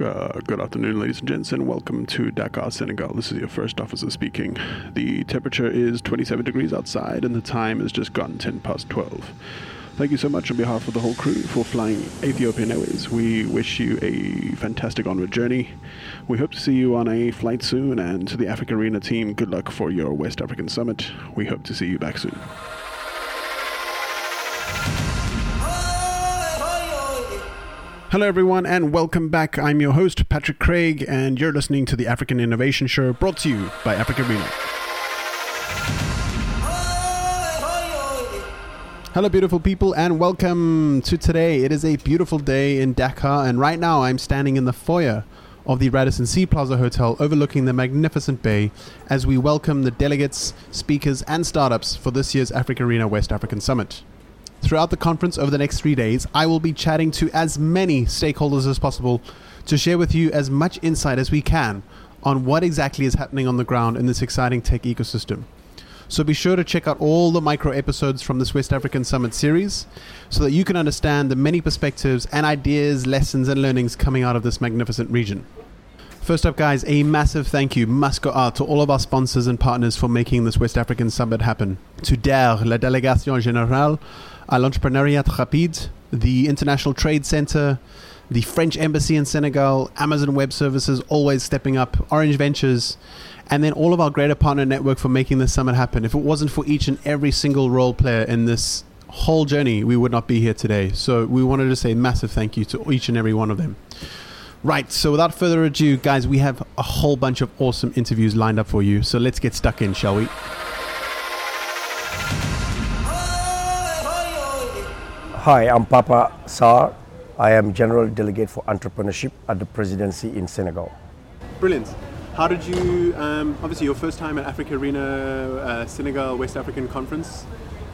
Uh, good afternoon, ladies and gents, and welcome to Dakar, Senegal. This is your first officer speaking. The temperature is 27 degrees outside, and the time has just gone 10 past 12. Thank you so much on behalf of the whole crew for flying Ethiopian Airways. We wish you a fantastic onward journey. We hope to see you on a flight soon, and to the AfricArena team, good luck for your West African Summit. We hope to see you back soon. Hello, everyone, and welcome back. I'm your host, Patrick Craig, and you're listening to the African Innovation Show brought to you by AfricArena. Hello, beautiful people, and welcome to today. It is a beautiful day in Dakar, and right now I'm standing in the foyer of the Radisson Sea Plaza Hotel overlooking the magnificent bay as we welcome the delegates, speakers, and startups for this year's AfricArena West African Summit. Throughout the conference over the next three days, I will be chatting to as many stakeholders as possible to share with you as much insight as we can on what exactly is happening on the ground in this exciting tech ecosystem. So be sure to check out all the micro episodes from this West African Summit series so that you can understand the many perspectives and ideas, lessons, and learnings coming out of this magnificent region. First up, guys, a massive thank you must go out to all of our sponsors and partners for making this West African Summit happen. To DARE, la Délégation Générale, à l'Entrepreneuriat Rapide, the International Trade Center, the French Embassy in Senegal, Amazon Web Services always stepping up, Orange Ventures, and then all of our greater partner network for making this summit happen. If it wasn't for each and every single role player in this whole journey, we would not be here today. So we wanted to say massive thank you to each and every one of them. Right, so without further ado, guys, we have a whole bunch of awesome interviews lined up for you. So let's get stuck in, shall we? Hi, I'm Papa Sarr. I am General Delegate for Entrepreneurship at the Presidency in Senegal. Brilliant. How did you, um, obviously, your first time at AfricArena, uh, Senegal West African Conference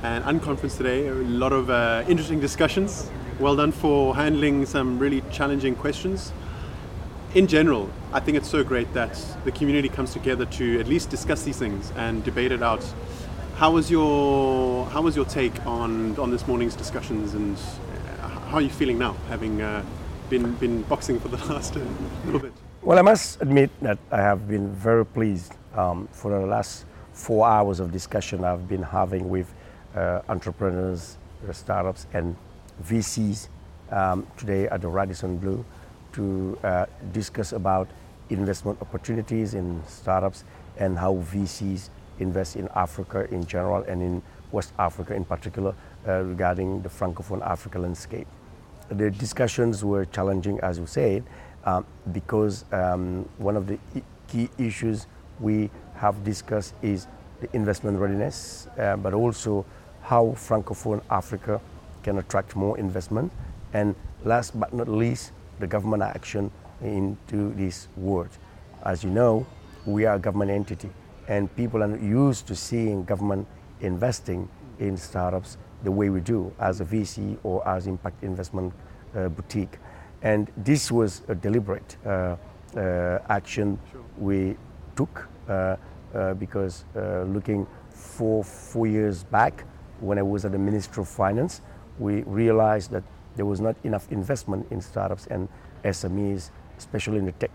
and Unconference today, a lot of uh, interesting discussions. Well done for handling some really challenging questions. In general, I think it's so great that the community comes together to at least discuss these things and debate it out. How was your How was your take on on this morning's discussions, and uh, how are you feeling now, having uh, been been boxing for the last uh, little bit? Well, I must admit that I have been very pleased um, for the last four hours of discussion I've been having with uh, entrepreneurs, startups, and VCs um, today at the Radisson Blu to uh, discuss about investment opportunities in startups and how VCs invest in Africa in general and in West Africa in particular uh, regarding the Francophone Africa landscape. The discussions were challenging, as you said, um, because um, one of the key issues we have discussed is the investment readiness, uh, but also how Francophone Africa can attract more investment. And last but not least, the government action into this world. As you know, we are a government entity, and people are used to seeing government investing in startups the way we do as a VC or as impact investment uh, boutique. And this was a deliberate uh, uh, action sure. we took uh, uh, because uh, looking four, four years back when I was at the Ministry of Finance, we realized that there was not enough investment in startups and SMEs, especially in the tech,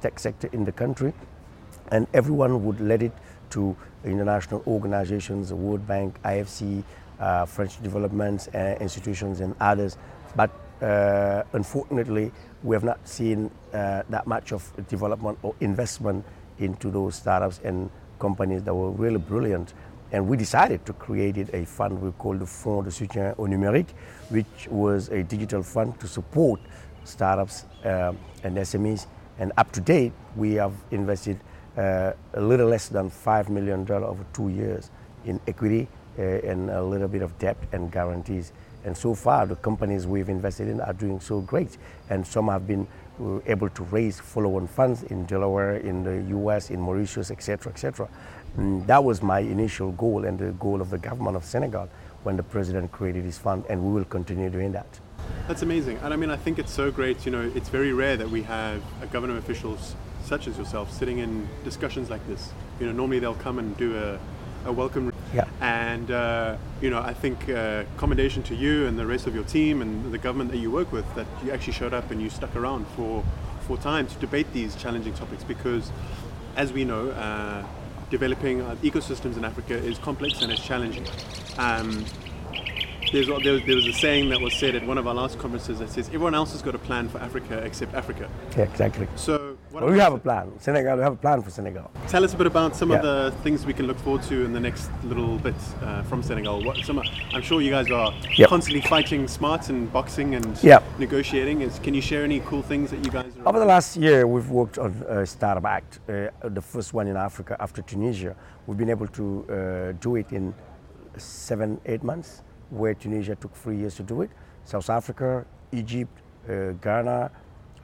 tech sector in the country. And everyone would let it to international organizations, the World Bank, IFC, uh, French development uh, institutions, and others. But uh, unfortunately, we have not seen uh, that much of development or investment into those startups and companies that were really brilliant. And we decided to create a fund we call the Fonds de soutien au numérique, which was a digital fund to support startups uh, and SMEs. And up to date, we have invested a little less than $5 million over two years in equity uh, and a little bit of debt and guarantees. And so far, the companies we've invested in are doing so great. And some have been uh, able to raise follow-on funds in Delaware, in the US, in Mauritius, etc., etc. And that was my initial goal and the goal of the government of Senegal when the president created his fund, and we will continue doing that. That's amazing. And I mean, I think it's so great. You know, it's very rare that we have government officials such as yourself sitting in discussions like this. You know, normally they'll come and do a, a welcome. Yeah. And, uh, you know, I think uh, commendation to you and the rest of your team and the government that you work with that you actually showed up and you stuck around for, for time to debate these challenging topics because, as we know, uh, developing uh, ecosystems in Africa is complex and it's challenging. Um, there's, there, was, there was a saying that was said at one of our last conferences that says everyone else has got a plan for Africa except Africa. Yeah, exactly. So well, we have a plan. Senegal, we have a plan for Senegal. Tell us a bit about some yeah. of the things we can look forward to in the next little bit uh, from Senegal. What, some, I'm sure you guys are yep. constantly fighting smart and boxing and yep. negotiating. Is, can you share any cool things that you guys? Over the last year, we've worked on uh, Startup Act, uh, the first one in Africa after Tunisia. We've been able to uh, do it in seven, eight months where Tunisia took three years to do it. South Africa, Egypt, uh, Ghana,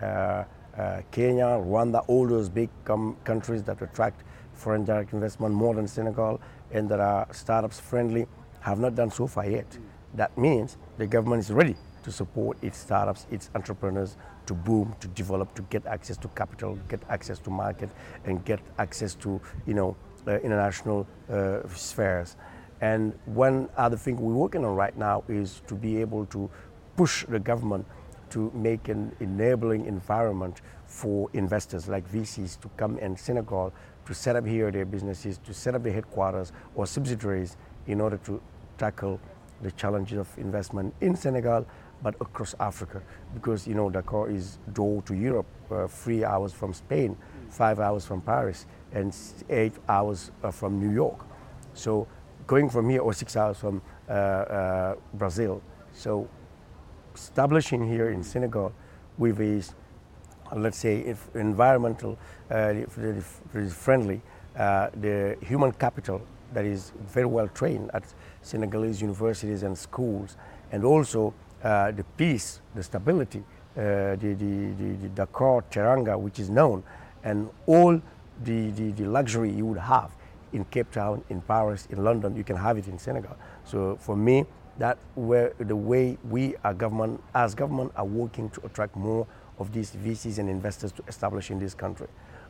uh, uh, Kenya, Rwanda, all those big countries that attract foreign direct investment more than Senegal and that are startups friendly have not done so far yet. That means the government is ready to support its startups, its entrepreneurs to boom, to develop, to get access to capital, get access to market, and get access to you know uh, international uh, spheres. And one other thing we're working on right now is to be able to push the government to make an enabling environment for investors like VCs to come in Senegal to set up here their businesses, to set up their headquarters or subsidiaries in order to tackle the challenges of investment in Senegal but across Africa because you know Dakar is door to Europe, uh, three hours from Spain, five hours from Paris, and eight hours uh, from New York. So going from here or six hours from uh, uh, Brazil. So establishing here in Senegal with a, let's say, if environmental, uh, friendly, uh, the human capital that is very well trained at Senegalese universities and schools, and also uh, the peace, the stability, uh, the, the, the, the Dakar Teranga, which is known, and all the, the, the luxury you would have in Cape Town, in Paris, in London, you can have it in Senegal. So for me, that where the way we are government, as government, are working to attract more of these VCs and investors to establish in this country.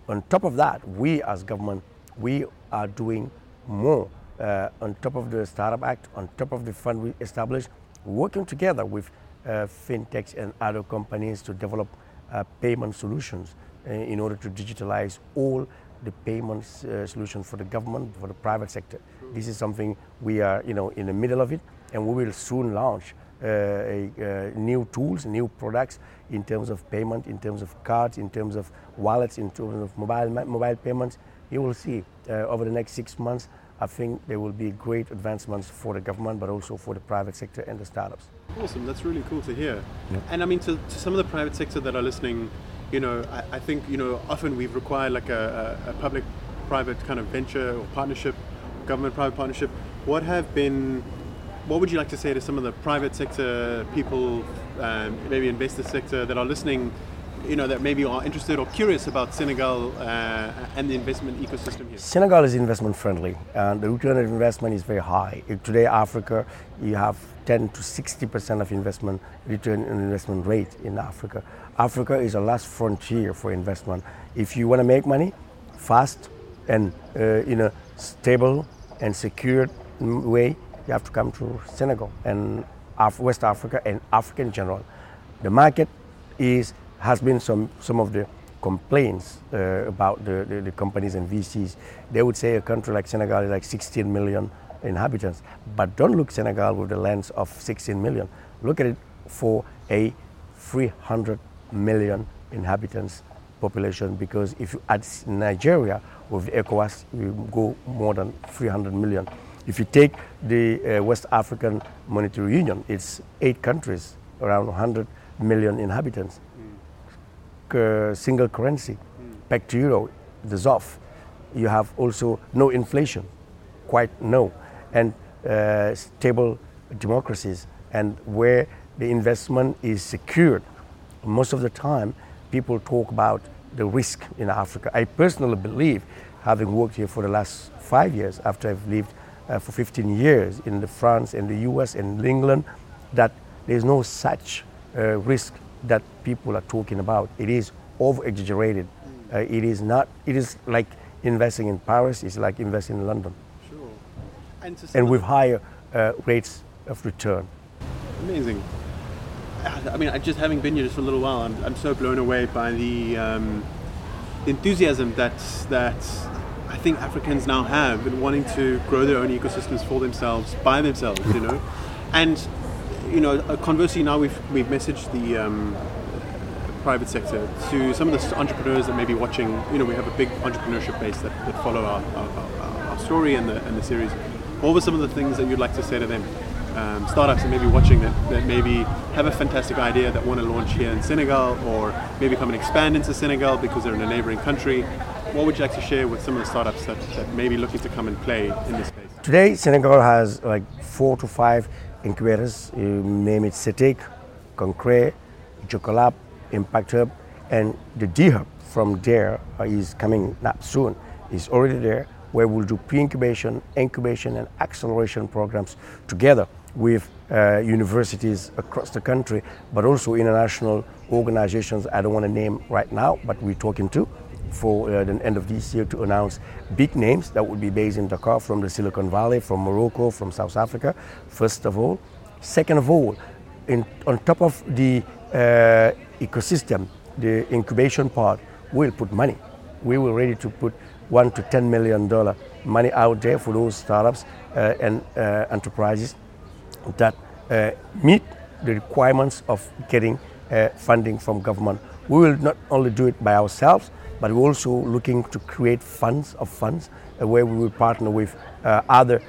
On top of that, we as government, we are doing more uh, on top of the Startup Act, on top of the fund we established, working together with uh, fintechs and other companies to develop uh, payment solutions uh, in order to digitalize all the payments uh, solution for the government, for the private sector. This is something we are, you know, in the middle of it, and we will soon launch uh, a, uh, new tools, new products in terms of payment, in terms of cards, in terms of wallets, in terms of mobile mobile payments. You will see uh, over the next six months. I think there will be great advancements for the government, but also for the private sector and the startups. Awesome, that's really cool to hear. Yeah. And I mean, to, to some of the private sector that are listening, you know, I, I think, you know, often we've required like a, a, a public-private kind of venture or partnership, government-private partnership. What have been, what would you like to say to some of the private sector people, um, maybe investor sector that are listening, you know, that maybe are interested or curious about Senegal uh, and the investment ecosystem here? Senegal is investment friendly and the return on investment is very high. Today, Africa, you have 10 to 60% of investment return on investment rate in Africa. Africa is the last frontier for investment. If you want to make money fast and uh, in a stable and secure way, you have to come to Senegal and Af West Africa and Africa in general. The market is has been some some of the complaints uh, about the, the, the, companies and VCs. They would say a country like Senegal is like 16 million inhabitants, but don't look Senegal with the lens of 16 million. Look at it for a 300 million inhabitants population because if you add Nigeria with ECOWAS, you go more than 300 million. If you take the uh, West African Monetary Union, it's eight countries, around 100 million inhabitants. Mm. Uh, single currency, mm. back to euro, the XOF. You have also no inflation, quite no, and uh, stable democracies, and where the investment is secured most of the time, people talk about the risk in Africa. I personally believe, having worked here for the last five years, after I've lived uh, for 15 years in the France and the US and England, that there's no such uh, risk that people are talking about. It is over exaggerated. Uh, it is not, it is like investing in Paris, it's like investing in London. Sure. And, and with higher uh, rates of return. Amazing. I mean, I just having been here just for a little while, I'm, I'm so blown away by the um, enthusiasm that that I think Africans now have in wanting to grow their own ecosystems for themselves by themselves. You know, and you know, uh, conversely, now we've we've messaged the um, private sector to some of the entrepreneurs that may be watching. You know, we have a big entrepreneurship base that, that follow our, our, our story and the and the series. What were some of the things that you'd like to say to them? Um, startups that may be watching that, that maybe have a fantastic idea that want to launch here in Senegal or maybe come and expand into Senegal because they're in a neighboring country. What would you like to share with some of the startups that, that may be looking to come and play in this space? Today, Senegal has like four to five incubators. You name it CTIC, Concrete, Jokkolab, Impact Hub, and the D Hub from there is coming up soon. It's already there where we'll do pre-incubation, incubation, and acceleration programs together with uh, universities across the country, but also international organizations I don't want to name right now, but we're talking to for uh, the end of this year to announce big names that would be based in Dakar from the Silicon Valley, from Morocco, from South Africa, first of all. Second of all, in, on top of the uh, ecosystem, the incubation part, we'll put money. We were ready to put one to ten million dollar money out there for those startups uh, and uh, enterprises that uh, meet the requirements of getting uh, funding from government. We will not only do it by ourselves, but we're also looking to create funds of funds uh, where we will partner with uh, other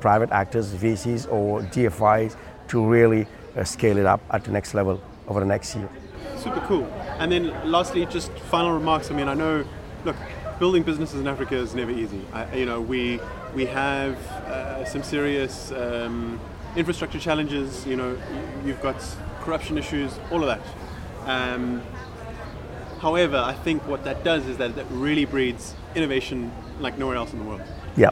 private actors, VCs or DFIs, to really scale it up at the next level over the next year. Super cool. And then, lastly, just final remarks. I mean, I know, look, building businesses in Africa is never easy. I, you know, we we have uh, some serious um, infrastructure challenges. You know, you've got corruption issues, all of that. Um, however, I think what that does is that that really breeds innovation like nowhere else in the world. Yeah.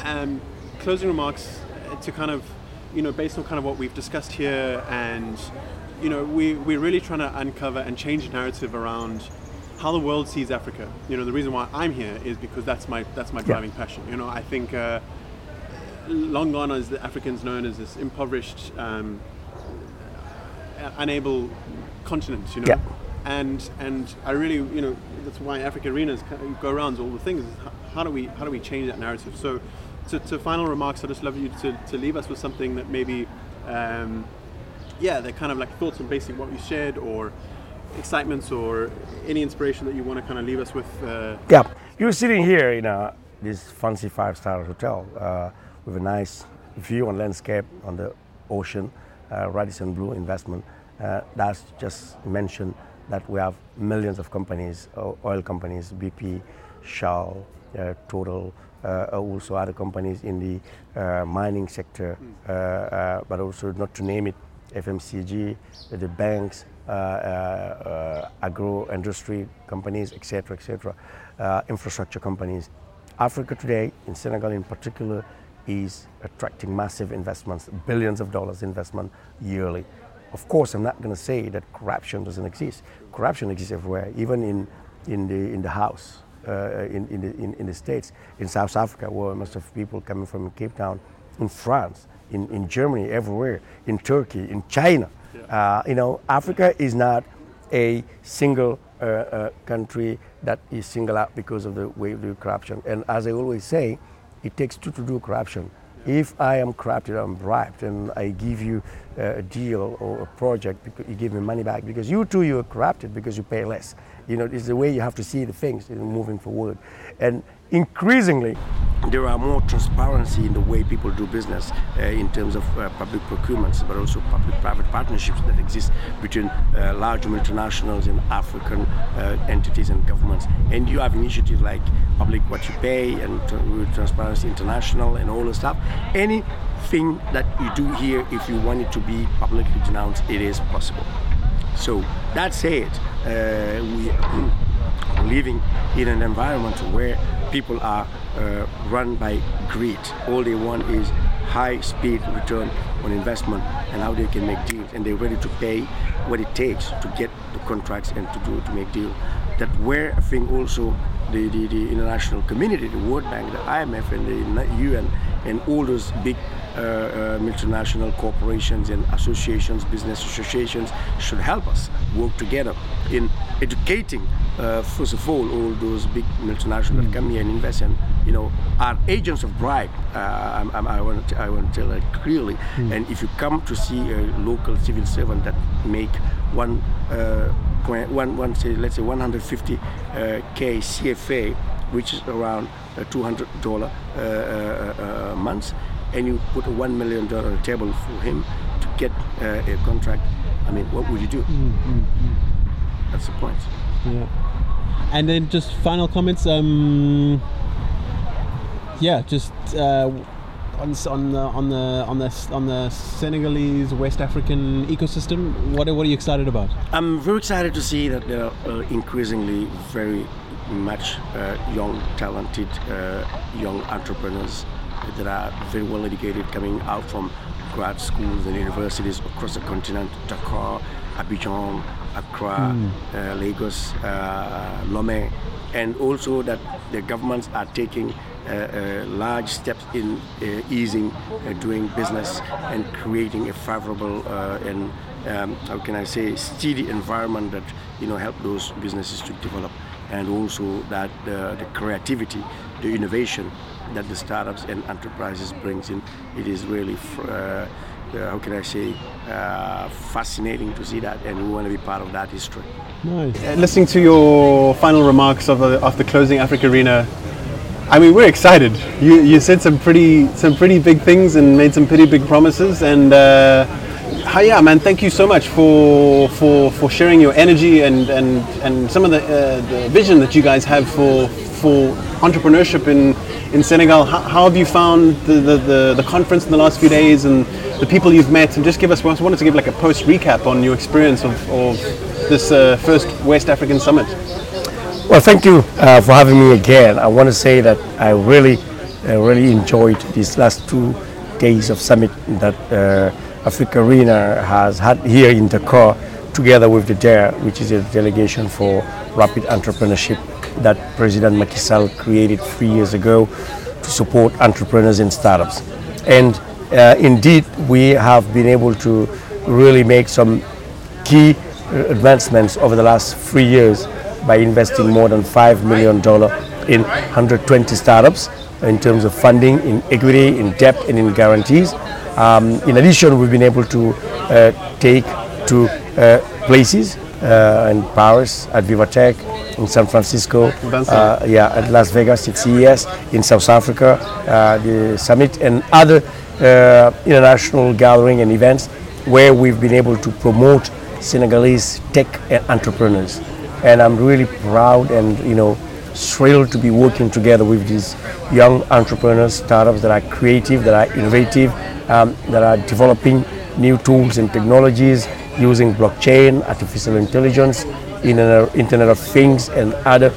Um, closing remarks to kind of, you know, based on kind of what we've discussed here, and you know, we we're really trying to uncover and change the narrative around how the world sees Africa. You know, the reason why I'm here is because that's my that's my driving yeah. passion. You know, I think uh, long gone as the Africans known as this impoverished, um, unable continent. You know, yeah. and and I really you know that's why Africa arenas go around all the things. How do we how do we change that narrative? So, to, to final remarks, I just love you to, to leave us with something that maybe. Um, yeah, they're kind of like thoughts on basically what you shared, or excitements or any inspiration that you want to kind of leave us with? Uh... Yeah, you're sitting here in a, this fancy five-star hotel uh, with a nice view on landscape on the ocean, uh, Radisson Blu investment. Uh, that's just mentioned that we have millions of companies, oil companies, BP, Shell, uh, Total, uh, also other companies in the uh, mining sector, mm. but also not to name it, FMCG, the banks, uh, uh, uh, agro industry companies, etc., etc., infrastructure companies. Africa today, in Senegal in particular, is attracting massive investments, billions of dollars investment yearly. Of course, I'm not going to say that corruption doesn't exist. Corruption exists everywhere, even in, in, the, in the house, uh, in, in, the, in, in, the States, in South Africa, where most of people coming from Cape Town, in France, in, in Germany, everywhere, in Turkey, in China. Uh, you know, Africa is not a single uh, uh, country that is singled out because of the way of the corruption. And as I always say, it takes two to do corruption. If I am corrupted, I'm bribed, and I give you uh, a deal or a project, you give me money back because you too you are corrupted because you pay less. You know, it's the way you have to see the things moving forward. And increasingly there are more transparency in the way people do business uh, in terms of uh, public procurements, but also public-private partnerships that exist between uh, large multinationals and African entities and governments. And you have initiatives like Publish What You Pay and Transparency International and all the stuff. Anything that you do here, if you want it to be publicly denounced, it is possible. So that said, uh, we are living in an environment where people are uh, run by greed. All they want is high speed return on investment and how they can make deals. And they're ready to pay what it takes to get the contracts and to do to make deals. That where I think also the, the, the international community, the World Bank, the IMF, and the UN, and all those big multinational corporations and associations, business associations should help us work together in educating, uh, first of all, all those big multinationals mm. come here and invest and, you know, are agents of bribe. Uh, I'm, I'm, i want to, I want to tell that clearly. Mm. And if you come to see a local civil servant that make one, uh, one, one say, let's say 150 uh, K CFA, which is around $200 a month, and you put a one million dollar on the table for him to get uh, a contract, I mean, what would you do? Mm-hmm. That's the point. Yeah. And then just final comments. Um, yeah, just uh, on, on the on the on the on the Senegalese West African ecosystem. What are, what are you excited about? I'm very excited to see that there are uh, increasingly very much uh, young, talented, uh, young entrepreneurs that are very well educated coming out from grad schools and universities across the continent Dakar, Abidjan, Accra, mm. uh, Lagos, uh, Lomé, and also that the governments are taking uh, uh large steps in uh, easing uh, doing business and creating a favorable and um, how can I say steady environment that you know help those businesses to develop and also that the creativity, the innovation that the startups and enterprises brings in. It is really, uh, uh, how can I say, uh, fascinating to see that, and we want to be part of that history. Nice. Uh, listening to your final remarks of the, of the closing AfricArena, I mean, we're excited. You, you said some pretty some pretty big things and made some pretty big promises, and yeah, man, thank you so much for for, for sharing your energy and, and, and some of the, uh, the vision that you guys have for for entrepreneurship in in Senegal. How, how have you found the, the, the, the, conference in the last few days and the people you've met? And just give us, I wanted to give like a post recap on your experience of, of this uh, first West African summit. Well, thank you uh, for having me again. I want to say that I really, uh, really enjoyed these last two of summit that uh, AfricArena has had here in Dakar together with the DARE, which is a delegation for rapid entrepreneurship that President Macky Sall created three years ago to support entrepreneurs and startups. And uh, indeed, we have been able to really make some key advancements over the last three years by investing more than $5 million in 120 startups in terms of funding, in equity, in debt, and in guarantees. Um, in addition, we've been able to uh, take to uh, places uh, in Paris at Vivatech, in San Francisco, uh, yeah, at Las Vegas at CES, in South Africa, uh, the summit, and other uh, international gathering and events where we've been able to promote Senegalese tech entrepreneurs. And I'm really proud and you know thrilled to be working together with these young entrepreneurs, startups that are creative, that are innovative, um, that are developing new tools and technologies using blockchain, artificial intelligence, Internet of Things, and other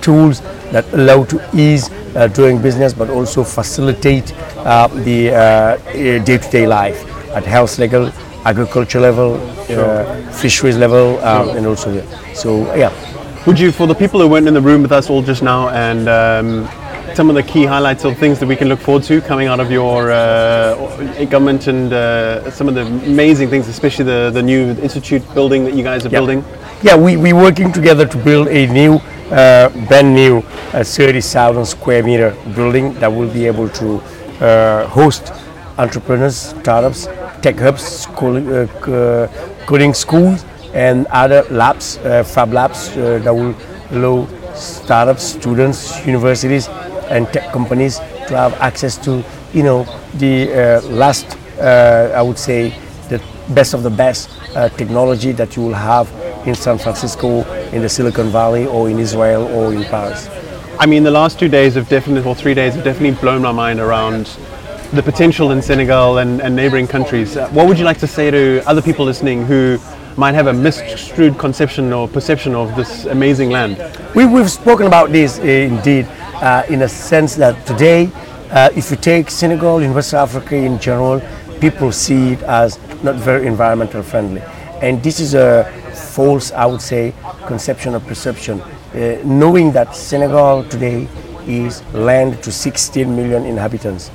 tools that allow to ease uh, doing business but also facilitate uh, the uh, day-to-day life at health level, agriculture level, uh, fisheries level, um, and also yeah. so yeah. Would you, for the people who weren't in the room with us all just now, and um, some of the key highlights of things that we can look forward to coming out of your uh, government and uh, some of the amazing things, especially the, the new institute building that you guys are building? Yeah, we, we're working together to build a new, uh, brand new uh, 30,000 square meter building that will be able to uh, host entrepreneurs, startups, tech hubs, uh, coding schools, and other labs, fab labs that will allow startups, students, universities and tech companies to have access to, you know, the uh, last, uh, I would say, the best of the best uh, technology that you will have in San Francisco, in the Silicon Valley, or in Israel, or in Paris. I mean, the last two days have definitely, or three days have definitely blown my mind around the potential in Senegal and, and neighboring countries. Uh, what would you like to say to other people listening who might have a misconstrued conception or perception of this amazing land? We, have spoken about this uh, indeed uh, in a sense that today, uh, if you take Senegal in West Africa in general, people see it as not very environmental friendly. And this is a false, I would say, conception or perception. Uh, knowing that Senegal today is land to 16 million inhabitants.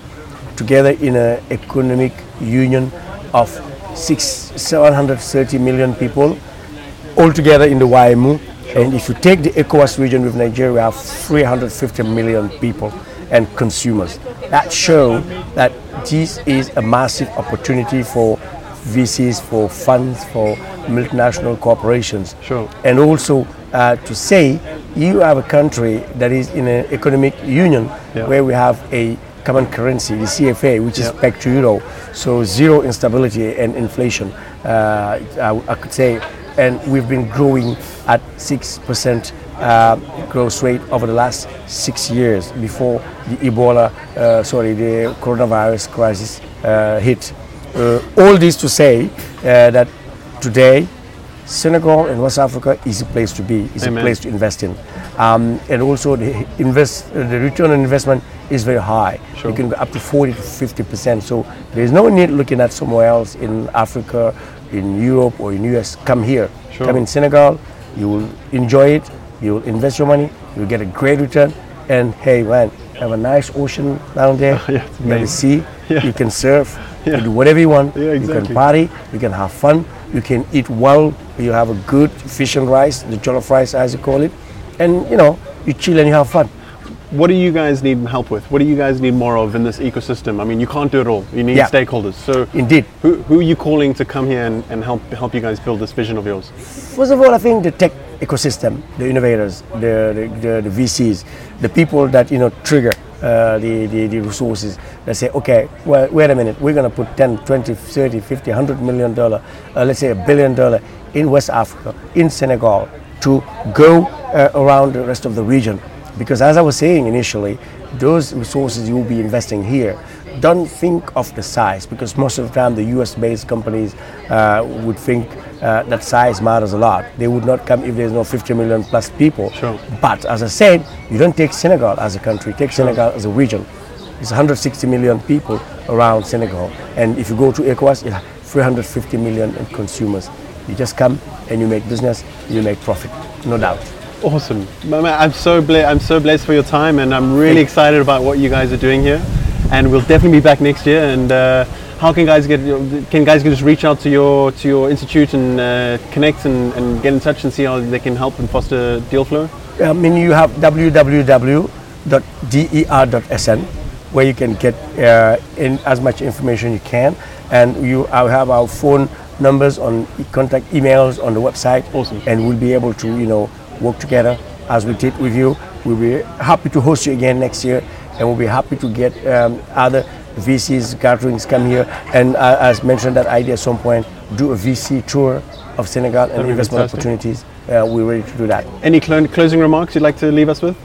together in an economic union of six, 730 million people, all together in the WAEMU. And if you take the ECOWAS region with Nigeria, we have 350 million people and consumers. That show that this is a massive opportunity for VCs, for funds, for multinational corporations. Sure. And also uh, to say you have a country that is in an economic union Yeah. where we have a common currency, the CFA, which is pegged to euro, so zero instability and inflation. Uh, I, I could say, and we've been growing at six percent uh, growth rate over the last six years before the Ebola, uh, sorry, the coronavirus crisis uh, hit. Uh, all this to say uh, that today Senegal and West Africa is a place to be, is a place to invest in. Um, and also the invest, uh, the return on investment is very high. Sure. You can go up to 40 to 50 percent. So there is no need looking at somewhere else in Africa, in Europe or in US. Come here. Sure. Come in Senegal. You will enjoy it. You will invest your money. You will get a great return. And hey, man, have a nice ocean down there. Yeah, it's you sea. Yeah. You can surf. Yeah. You do whatever you want. Yeah, exactly. You can party. You can have fun. You can eat well. You have a good fish and rice, the jollof rice as you call it, and you know you chill and you have fun. What do you guys need help with? What do you guys need more of in this ecosystem? I mean, you can't do it all. You need Yeah. stakeholders. So, Indeed. who, who are you calling to come here and, and help help you guys build this vision of yours? First of all, I think the tech ecosystem, the innovators, the, the, the, the VCs, the people that you know trigger uh, the, the, the resources that say, okay, well, wait a minute, we're going to put 10, 20, 30, 50, 100 million dollar, uh, let's say a billion dollar in West Africa, in Senegal, to go uh, around the rest of the region. Because as I was saying initially, those resources you will be investing here don't think of the size because most of the time the US based companies uh, would think uh, that size matters a lot. They would not come if there's no 50 million plus people. Sure. But as I said, you don't take Senegal as a country, take Senegal as a region. It's 160 million people around Senegal. And if you go to ECOWAS, you have 350 million consumers. You just come and you make business, you make profit, no doubt. Awesome. Ma- ma- I'm so ble- I'm so blessed for your time, and I'm really excited about what you guys are doing here. And we'll definitely be back next year. And uh, how can guys get? Can guys just reach out to your to your institute and uh, connect and, and get in touch and see how they can help and foster deal flow? I mean, you have www.der.sn where you can get uh, in as much information you can, and you I have our phone numbers on contact emails on the website. Awesome. And we'll be able to you know work together as we did with you. We'll be happy to host you again next year, and we'll be happy to get um, other VCs gatherings come here, and uh, as mentioned that idea at some point, do a VC tour of Senegal and That'd investment opportunities. Uh, we're ready to do that. Any clo- closing remarks you'd like to leave us with?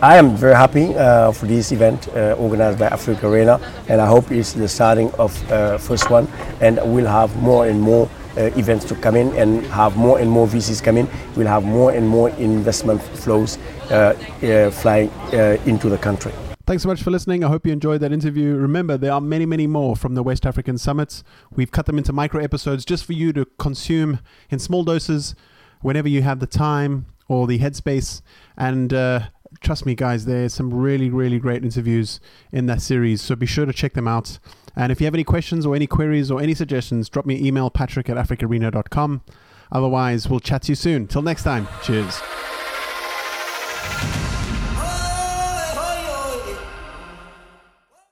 I am very happy uh, for this event uh, organized by AfricArena, and I hope it's the starting of uh, first one, and we'll have more and more uh, events to come in, and have more and more VCs come in. We'll have more and more investment flows uh, uh, flying uh, into the country. Thanks so much for listening. I hope you enjoyed that interview. Remember, there are many, many more from the West African summits. We've cut them into micro episodes just for you to consume in small doses whenever you have the time or the headspace. And uh, trust me, guys, there's some really, really great interviews in that series. So be sure to check them out. And if you have any questions or any queries or any suggestions, drop me an email, patrick at africarena.com. Otherwise, we'll chat to you soon. Till next time, cheers.